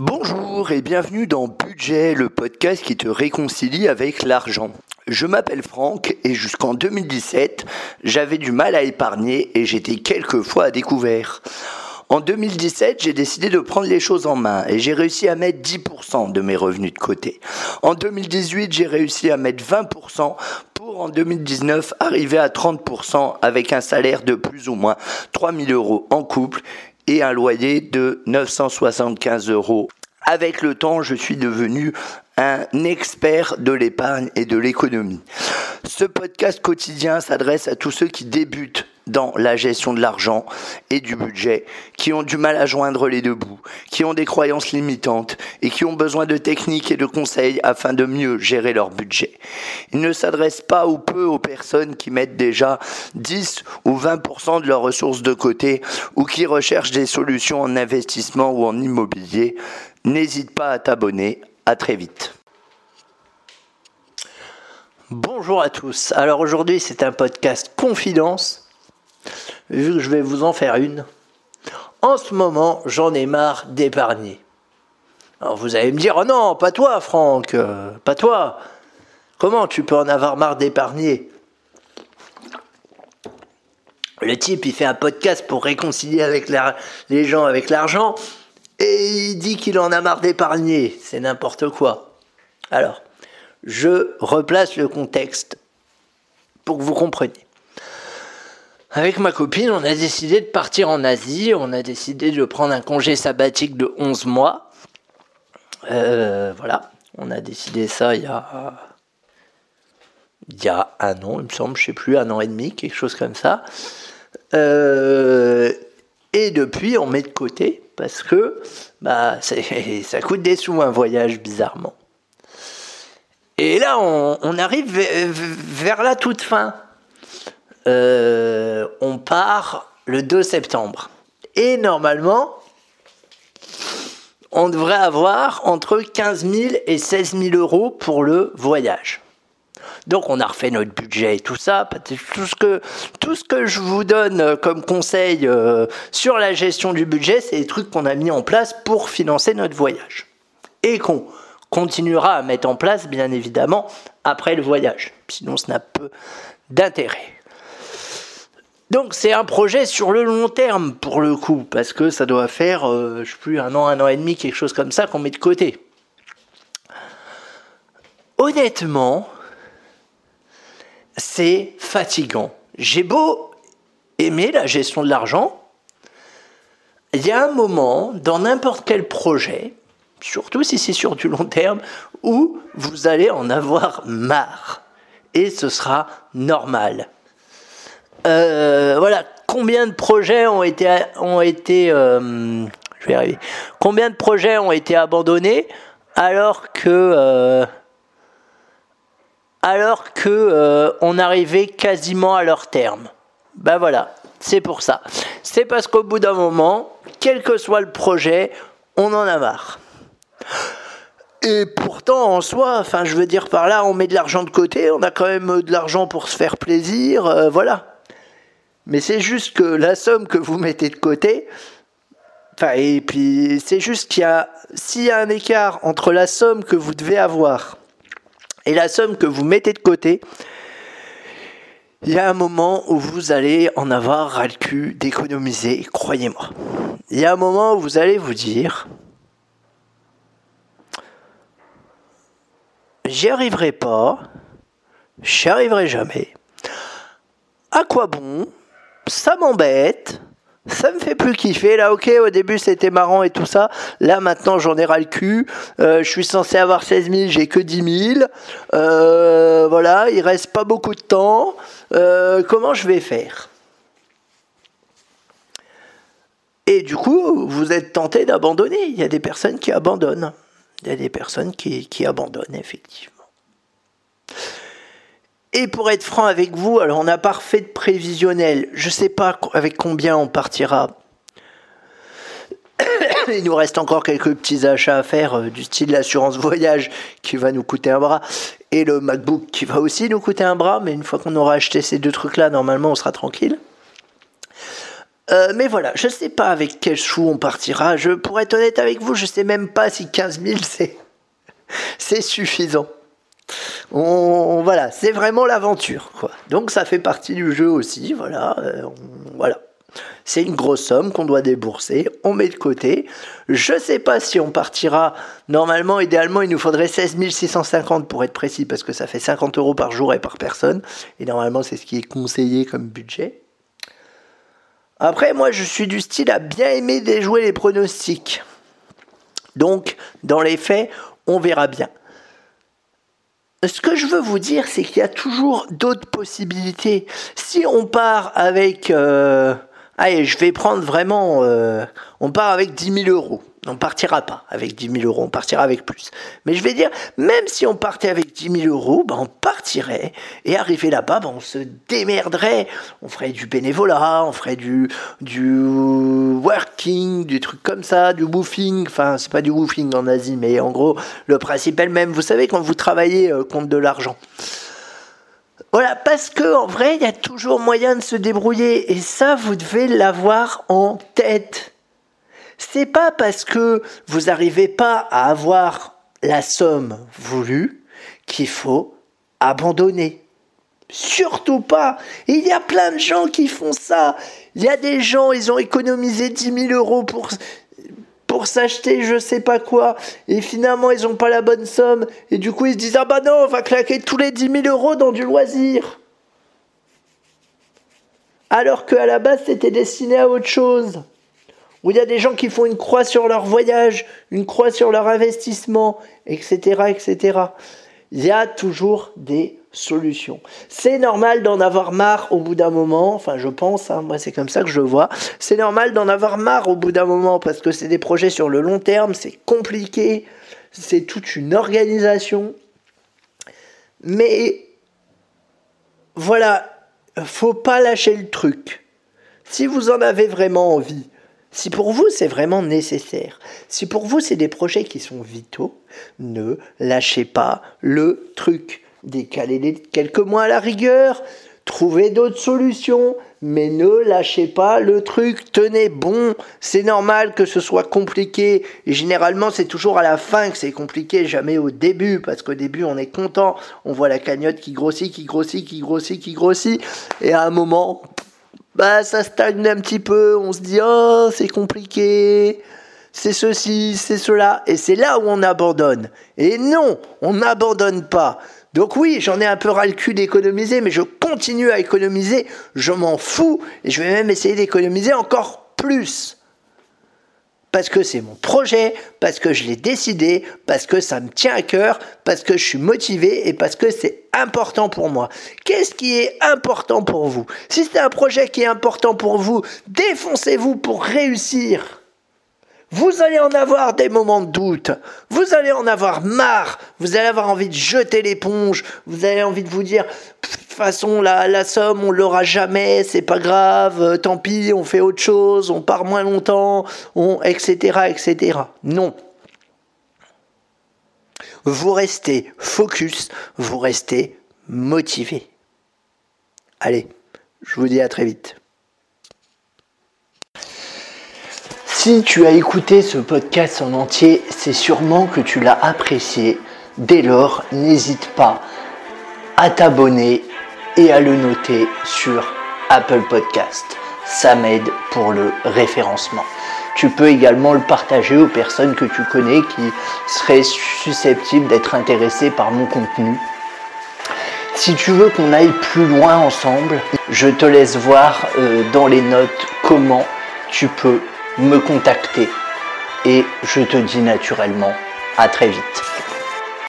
Bonjour et bienvenue dans Budget, le podcast qui te réconcilie avec l'argent. Je m'appelle Franck et jusqu'en 2017, j'avais du mal à épargner et j'étais quelquefois à découvert. En 2017, j'ai décidé de prendre les choses en main et j'ai réussi à mettre 10% de mes revenus de côté. En 2018, j'ai réussi à mettre 20% pour en 2019 arriver à 30% avec un salaire de plus ou moins 3000 euros en couple et un loyer de 975 euros. Avec le temps, je suis devenu un expert de l'épargne et de l'économie. Ce podcast quotidien s'adresse à tous ceux qui débutent dans la gestion de l'argent et du budget, qui ont du mal à joindre les deux bouts, qui ont des croyances limitantes et qui ont besoin de techniques et de conseils afin de mieux gérer leur budget. Il ne s'adresse pas ou peu aux personnes qui mettent déjà 10 ou 20% de leurs ressources de côté ou qui recherchent des solutions en investissement ou en immobilier. N'hésite pas à t'abonner. À très vite. Bonjour à tous. Alors aujourd'hui, c'est un podcast confidence vu que je vais vous en faire une. En ce moment, j'en ai marre d'épargner. Alors vous allez me dire, oh non, pas toi Franck, euh, pas toi. Comment tu peux en avoir marre d'épargner? Le type, il fait un podcast pour réconcilier avec les gens avec l'argent et il dit qu'il en a marre d'épargner. C'est n'importe quoi. Alors, je replace le contexte pour que vous compreniez. Avec ma copine, on a décidé de partir en Asie, on a décidé de prendre un congé sabbatique de 11 mois. Euh, voilà, on a décidé ça il y a, il y a un an, il me semble, je sais plus, un an et demi, quelque chose comme ça. Euh, et depuis, on met de côté parce que bah, ça coûte des sous un voyage, bizarrement. Et là, on, arrive vers la toute fin. Euh, on part le 2 septembre. Et normalement, on devrait avoir entre 15 000 et 16 000 euros pour le voyage. Donc on a refait notre budget et tout ça. Tout ce que, tout ce que je vous donne comme conseil euh, sur la gestion du budget, c'est les trucs qu'on a mis en place pour financer notre voyage. Et qu'on continuera à mettre en place, bien évidemment, après le voyage. Sinon, ça n'a peu d'intérêt. Donc c'est un projet sur le long terme pour le coup, parce que ça doit faire, euh, je sais plus, un an, un an et demi, quelque chose comme ça qu'on met de côté. Honnêtement, c'est fatigant. J'ai beau aimer la gestion de l'argent, il y a un moment dans n'importe quel projet, surtout si c'est sur du long terme, où vous allez en avoir marre. Et ce sera normal. Euh, voilà, combien de projets ont été, euh, projets ont été abandonnés alors que, euh, on arrivait quasiment à leur terme? Ben voilà, c'est pour ça. C'est parce qu'au bout d'un moment, quel que soit le projet, on en a marre. Et pourtant, en soi, je veux dire par là, on met de l'argent de côté, on a quand même de l'argent pour se faire plaisir, voilà. Mais c'est juste que la somme que vous mettez de côté, enfin, et puis c'est juste qu'il y a, s'il y a un écart entre la somme que vous devez avoir et la somme que vous mettez de côté, il y a un moment où vous allez en avoir ras le cul d'économiser, croyez-moi. Il y a un moment où vous allez vous dire, j'y arriverai pas, j'y arriverai jamais. À quoi bon ça m'embête. Ça me fait plus kiffer. Là, ok, au début c'était marrant et tout ça. Là, maintenant, j'en ai ras le cul. Euh, je suis censé avoir 16 000, j'ai que 10 000. Euh, voilà, il reste pas beaucoup de temps. Euh, comment je vais faire? Et du coup, vous êtes tenté d'abandonner. Il y a des personnes qui abandonnent. Il y a des personnes qui, qui abandonnent, effectivement. Et pour être franc avec vous, alors on n'a pas refait de prévisionnel. Je ne sais pas avec combien on partira. Il nous reste encore quelques petits achats à faire, euh, du style l'assurance voyage qui va nous coûter un bras, et le MacBook qui va aussi nous coûter un bras, mais une fois qu'on aura acheté ces deux trucs-là, normalement on sera tranquille. Euh, mais voilà, je sais pas avec quel chou on partira. Je, pour être honnête avec vous, je sais même pas si 15 000 c'est, c'est suffisant. On, voilà, c'est vraiment l'aventure, quoi. Donc ça fait partie du jeu aussi, voilà, euh, voilà. C'est une grosse somme qu'on doit débourser, on met de côté. Je sais pas si on partira. Normalement, idéalement, il nous faudrait 16 650 pour être précis, parce que ça fait 50 euros par jour et par personne. Et normalement, c'est ce qui est conseillé comme budget. Après, moi, je suis du style à bien aimer déjouer les pronostics. Donc, dans les faits, on verra bien. Ce que je veux vous dire, c'est qu'il y a toujours d'autres possibilités. Si on part avec... Euh, allez, je vais prendre vraiment... Euh, on part avec 10 000 euros. On partira pas avec 10 000 euros, on partira avec plus. Mais je vais dire, même si on partait avec 10 000 euros, ben on partirait et arrivé là-bas, ben on se démerderait. On ferait du bénévolat, on ferait du, du working, du truc comme ça, du woofing. Enfin, c'est pas du woofing en Asie, mais en gros, le principe est le même. Vous savez, quand vous travaillez euh, contre de l'argent. Voilà, parce que en vrai, il y a toujours moyen de se débrouiller et ça, vous devez l'avoir en tête c'est pas parce que vous n'arrivez pas à avoir la somme voulue qu'il faut abandonner. Surtout pas. il y a plein de gens qui font ça. Il y a des gens, ils ont économisé 10 000 euros pour, s'acheter je sais pas quoi. Et finalement, ils n'ont pas la bonne somme. Et du coup, ils se disent, ah bah non, on va claquer tous les 10 000 euros dans du loisir. Alors qu'à la base, c'était destiné à autre chose où il y a des gens qui font une croix sur leur voyage, une croix sur leur investissement, etc., etc. Il y a toujours des solutions. C'est normal d'en avoir marre au bout d'un moment, enfin je pense, hein, moi c'est comme ça que je vois, c'est normal d'en avoir marre au bout d'un moment parce que c'est des projets sur le long terme, c'est compliqué, c'est toute une organisation. Mais voilà, faut pas lâcher le truc. Si vous en avez vraiment envie, si pour vous c'est vraiment nécessaire, si pour vous c'est des projets qui sont vitaux, ne lâchez pas le truc. Décalez les quelques mois à la rigueur, trouvez d'autres solutions, mais ne lâchez pas le truc. Tenez bon, c'est normal que ce soit compliqué. Et généralement c'est toujours à la fin que c'est compliqué, jamais au début, parce qu'au début on est content, on voit la cagnotte qui grossit, qui grossit, qui grossit, qui grossit, et à un moment, bah ça stagne un petit peu, on se dit oh c'est compliqué, c'est ceci, c'est cela, et c'est là où on abandonne. Et non, on n'abandonne pas. Donc oui, j'en ai un peu ras le cul d'économiser, mais je continue à économiser, je m'en fous, et je vais même essayer d'économiser encore plus parce que c'est mon projet, parce que je l'ai décidé, parce que ça me tient à cœur, parce que je suis motivé et parce que c'est important pour moi. Qu'est-ce qui est important pour vous? Si c'est un projet qui est important pour vous, défoncez-vous pour réussir. Vous allez en avoir des moments de doute, vous allez en avoir marre, vous allez avoir envie de jeter l'éponge, vous avez envie de vous dire, de toute façon, la, la somme, on l'aura jamais, c'est pas grave, euh, tant pis, on fait autre chose, on part moins longtemps, on, etc., etc. Non. Vous restez focus, vous restez motivé. Allez, je vous dis à très vite. Si tu as écouté ce podcast en entier, c'est sûrement que tu l'as apprécié. Dès lors, n'hésite pas à t'abonner et à le noter sur Apple Podcast. Ça m'aide pour le référencement. Tu peux également le partager aux personnes que tu connais qui seraient susceptibles d'être intéressées par mon contenu. Si tu veux qu'on aille plus loin ensemble, je te laisse voir euh, dans les notes comment tu peux me contacter et je te dis naturellement à très vite.